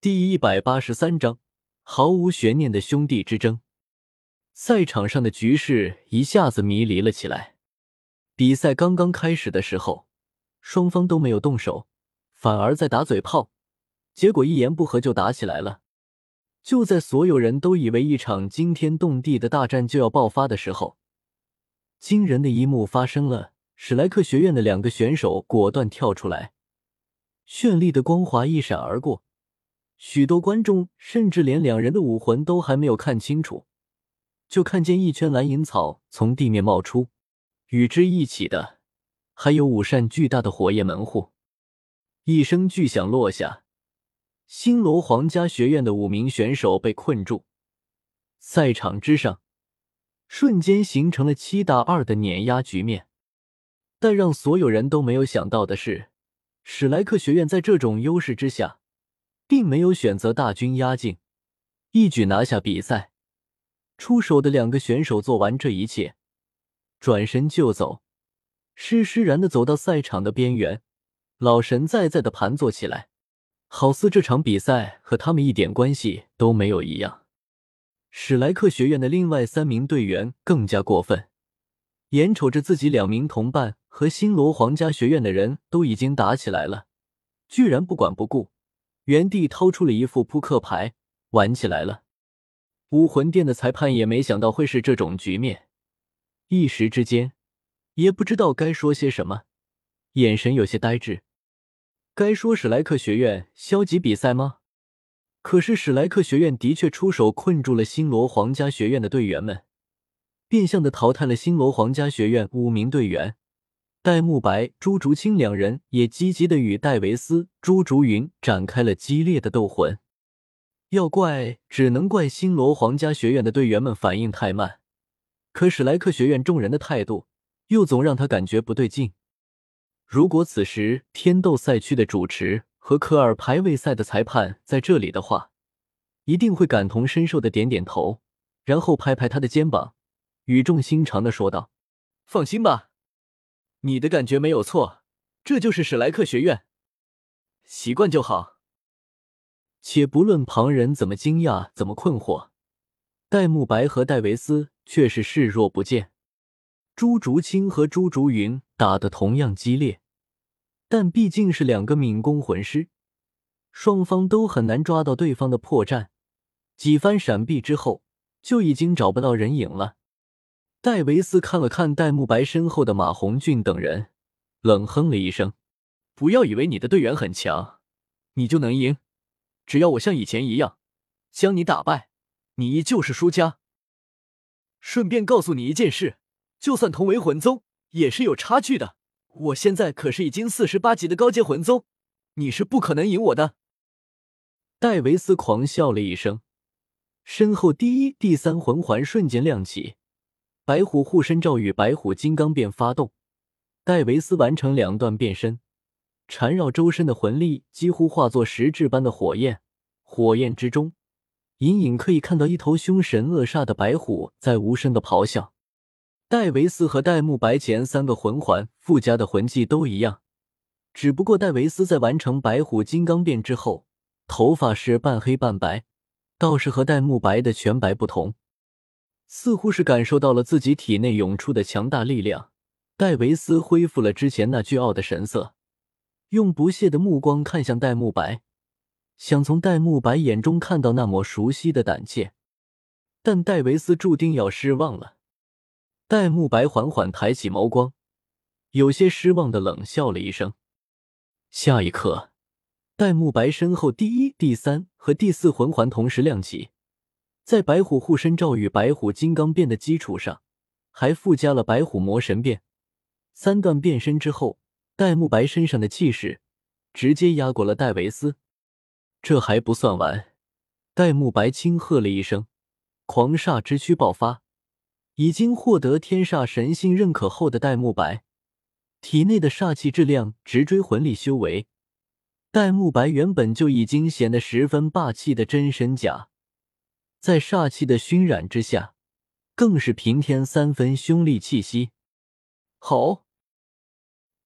第一百八十三章，毫无悬念的兄弟之争。赛场上的局势一下子迷离了起来。比赛刚刚开始的时候，双方都没有动手，反而在打嘴炮，结果一言不合就打起来了。就在所有人都以为一场惊天动地的大战就要爆发的时候，惊人的一幕发生了：史莱克学院的两个选手果断跳出来，绚丽的光华一闪而过。许多观众甚至连两人的武魂都还没有看清楚，就看见一圈蓝银草从地面冒出，与之一起的还有五扇巨大的火焰门户。一声巨响落下，星罗皇家学院的五名选手被困住，赛场之上瞬间形成了七打二的碾压局面。但让所有人都没有想到的是，史莱克学院在这种优势之下。并没有选择大军压境，一举拿下比赛。出手的两个选手做完这一切，转身就走，施施然的走到赛场的边缘，老神在在的盘坐起来，好似这场比赛和他们一点关系都没有一样。史莱克学院的另外三名队员更加过分，眼瞅着自己两名同伴和星罗皇家学院的人都已经打起来了，居然不管不顾。原地掏出了一副扑克牌，玩起来了。武魂殿的裁判也没想到会是这种局面，一时之间也不知道该说些什么，眼神有些呆滞。该说史莱克学院消极比赛吗？可是史莱克学院的确出手困住了星罗皇家学院的队员们，变相的淘汰了星罗皇家学院五名队员。戴沐白、朱竹清两人也积极的与戴维斯、朱竹云展开了激烈的斗魂。要怪，只能怪星罗皇家学院的队员们反应太慢。可史莱克学院众人的态度又总让他感觉不对劲。如果此时天斗赛区的主持和科尔排位赛的裁判在这里的话，一定会感同身受的点点头，然后拍拍他的肩膀，语重心长的说道：“放心吧。”你的感觉没有错，这就是史莱克学院，习惯就好。且不论旁人怎么惊讶、怎么困惑，戴沐白和戴维斯却是视若不见。朱竹清和朱竹云打得同样激烈，但毕竟是两个敏攻魂师，双方都很难抓到对方的破绽。几番闪避之后，就已经找不到人影了。戴维斯看了看戴沐白身后的马红俊等人，冷哼了一声：“不要以为你的队员很强，你就能赢。只要我像以前一样将你打败，你依旧是输家。顺便告诉你一件事，就算同为魂宗，也是有差距的。我现在可是已经四十八级的高阶魂宗，你是不可能赢我的。”戴维斯狂笑了一声，身后第一、第三魂环瞬间亮起。白虎护身罩与白虎金刚变发动，戴维斯完成两段变身，缠绕周身的魂力几乎化作实质般的火焰。火焰之中，隐隐可以看到一头凶神恶煞的白虎在无声的咆哮。戴维斯和戴沐白前三个魂环附加的魂技都一样，只不过戴维斯在完成白虎金刚变之后，头发是半黑半白，倒是和戴沐白的全白不同。似乎是感受到了自己体内涌出的强大力量，戴维斯恢复了之前那倨傲的神色，用不屑的目光看向戴沐白，想从戴沐白眼中看到那抹熟悉的胆怯，但戴维斯注定要失望了。戴沐白缓缓抬起眸光，有些失望的冷笑了一声。下一刻，戴沐白身后第一、第三和第四魂环同时亮起。在白虎护身罩与白虎金刚变的基础上，还附加了白虎魔神变。三段变身之后，戴沐白身上的气势直接压过了戴维斯。这还不算完，戴沐白轻喝了一声，狂煞之躯爆发。已经获得天煞神性认可后的戴沐白，体内的煞气质量直追魂力修为。戴沐白原本就已经显得十分霸气的真身甲。在煞气的熏染之下，更是平添三分凶戾气息。好，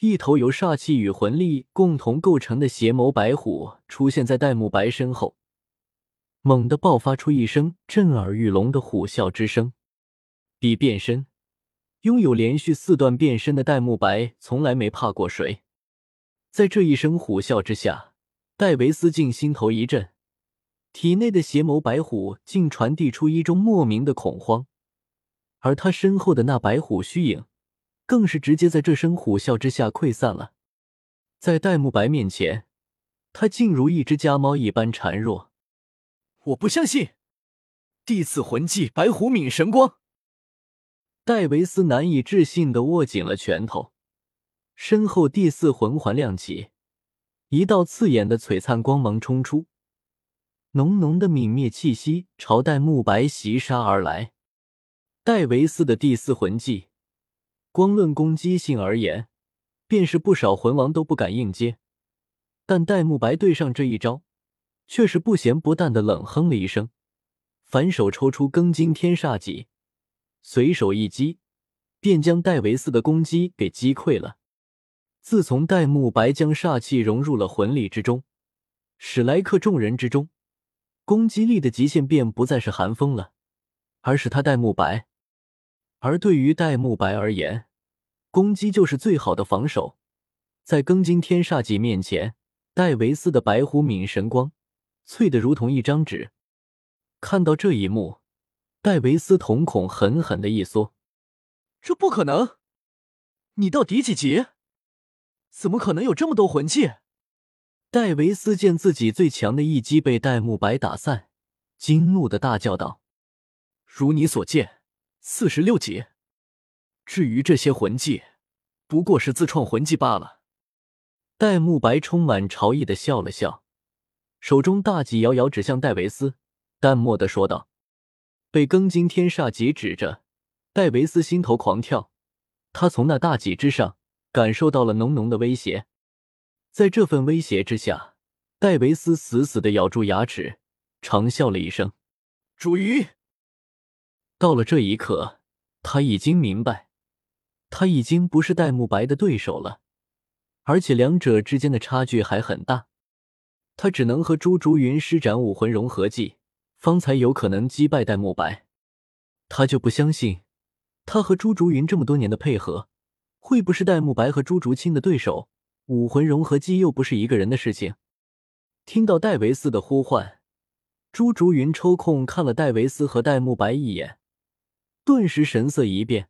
一头由煞气与魂力共同构成的邪眸白虎出现在戴沐白身后，猛地爆发出一声震耳欲聋的虎啸之声。比变身，拥有连续四段变身的戴沐白从来没怕过谁。在这一声虎啸之下，戴维斯竟心头一震，体内的邪眸白虎竟传递出一种莫名的恐慌，而他身后的那白虎虚影，更是直接在这声虎啸之下溃散了。在戴沐白面前，他竟如一只家猫一般孱弱。我不相信！第四魂技白虎泯神光。戴维斯难以置信的握紧了拳头，身后第四魂环亮起，一道刺眼的璀璨光芒冲出，浓浓的泯灭气息朝戴沐白袭杀而来。戴维斯的第四魂技，光论攻击性而言，便是不少魂王都不敢应接，但戴沐白对上这一招，却是不咸不淡的冷哼了一声，反手抽出庚金天煞戟。随手一击，便将戴维斯的攻击给击溃了。自从戴沐白将煞气融入了魂力之中，史莱克众人之中，攻击力的极限便不再是寒风了，而是他戴沐白。而对于戴沐白而言，攻击就是最好的防守。在庚金天煞戟面前，戴维斯的白虎泯神光脆得如同一张纸。看到这一幕。戴维斯瞳孔狠狠的一缩，这不可能！你到底几级？怎么可能有这么多魂技？戴维斯见自己最强的一击被戴沐白打散，惊怒的大叫道：“如你所见，四十六级。至于这些魂技，不过是自创魂技罢了。”戴沐白充满嘲意的笑了笑，手中大戟遥遥指向戴维斯，淡漠的说道。被庚金天煞戟指着，戴维斯心头狂跳。他从那大戟之上感受到了浓浓的威胁，在这份威胁之下，戴维斯死死的咬住牙齿，长笑了一声。朱鱼，到了这一刻，他已经明白，他已经不是戴沐白的对手了，而且两者之间的差距还很大。他只能和朱竹云施展武魂融合技。方才有可能击败戴沐白，他就不相信他和朱竹云这么多年的配合会不是戴沐白和朱竹清的对手。武魂融合技又不是一个人的事情。听到戴维斯的呼唤，朱竹云抽空看了戴维斯和戴沐白一眼，顿时神色一变，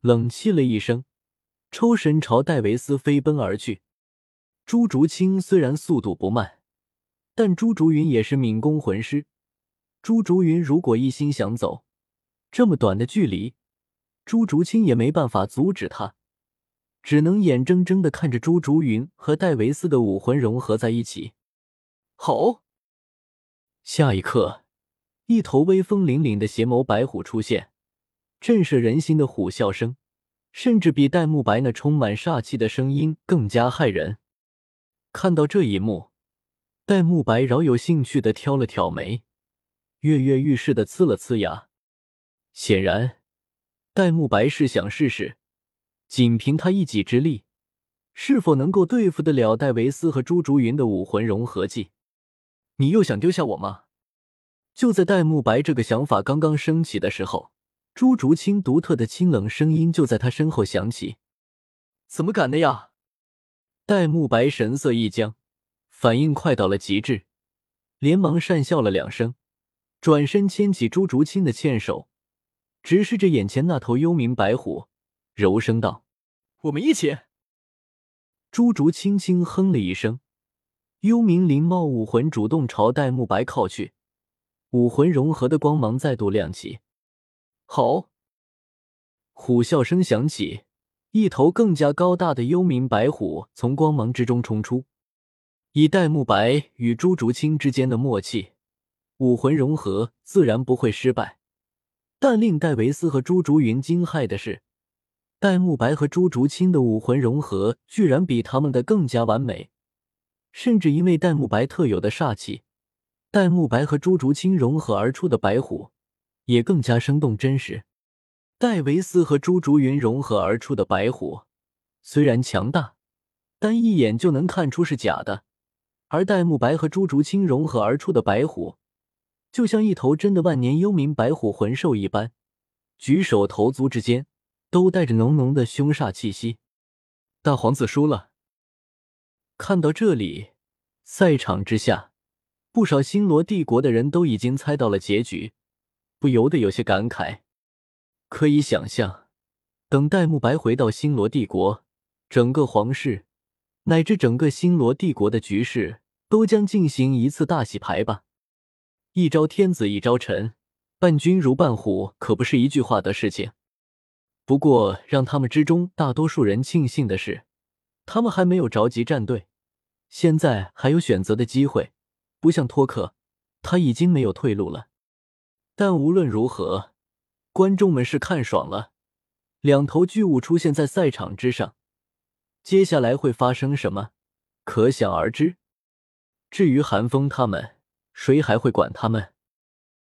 冷气了一声，抽身朝戴维斯飞奔而去。朱竹清虽然速度不慢，但朱竹云也是敏攻魂师。朱竹云如果一心想走这么短的距离，朱竹清也没办法阻止他，只能眼睁睁的看着朱竹云和戴维斯的武魂融合在一起。吼！下一刻，一头威风凛凛的邪眸白虎出现，震慑人心的虎啸声，甚至比戴沐白那充满煞气的声音更加骇人。看到这一幕，戴沐白饶有兴趣的挑了挑眉。跃跃欲试的呲了呲牙，显然，戴沐白是想试试，仅凭他一己之力，是否能够对付得了戴维斯和朱竹云的武魂融合技。你又想丢下我吗？就在戴沐白这个想法刚刚升起的时候，朱竹清独特的清冷声音就在他身后响起：“怎么敢的呀？”戴沐白神色一僵，反应快到了极致，连忙讪笑了两声。转身牵起朱竹清的纤手，直视着眼前那头幽冥白虎，柔声道：“我们一起。”朱竹清轻哼了一声，幽冥灵貌武魂主动朝戴沐白靠去，武魂融合的光芒再度亮起。好，虎啸声响起，一头更加高大的幽冥白虎从光芒之中冲出，以戴沐白与朱竹清之间的默契。武魂融合自然不会失败，但令戴维斯和朱竹云惊骇的是，戴沐白和朱竹清的武魂融合居然比他们的更加完美，甚至因为戴沐白特有的煞气，戴沐白和朱竹清融合而出的白虎也更加生动真实。戴维斯和朱竹云融合而出的白虎虽然强大，但一眼就能看出是假的，而戴沐白和朱竹清融合而出的白虎。就像一头真的万年幽冥白虎魂兽一般，举手投足之间都带着浓浓的凶煞气息。大皇子输了。看到这里，赛场之下，不少星罗帝国的人都已经猜到了结局，不由得有些感慨。可以想象，等戴沐白回到星罗帝国，整个皇室乃至整个星罗帝国的局势都将进行一次大洗牌吧。一朝天子一朝臣，伴君如伴虎，可不是一句话的事情。不过，让他们之中大多数人庆幸的是，他们还没有着急站队，现在还有选择的机会。不像托克，他已经没有退路了。但无论如何，观众们是看爽了，两头巨物出现在赛场之上，接下来会发生什么，可想而知。至于韩风他们。谁还会管他们？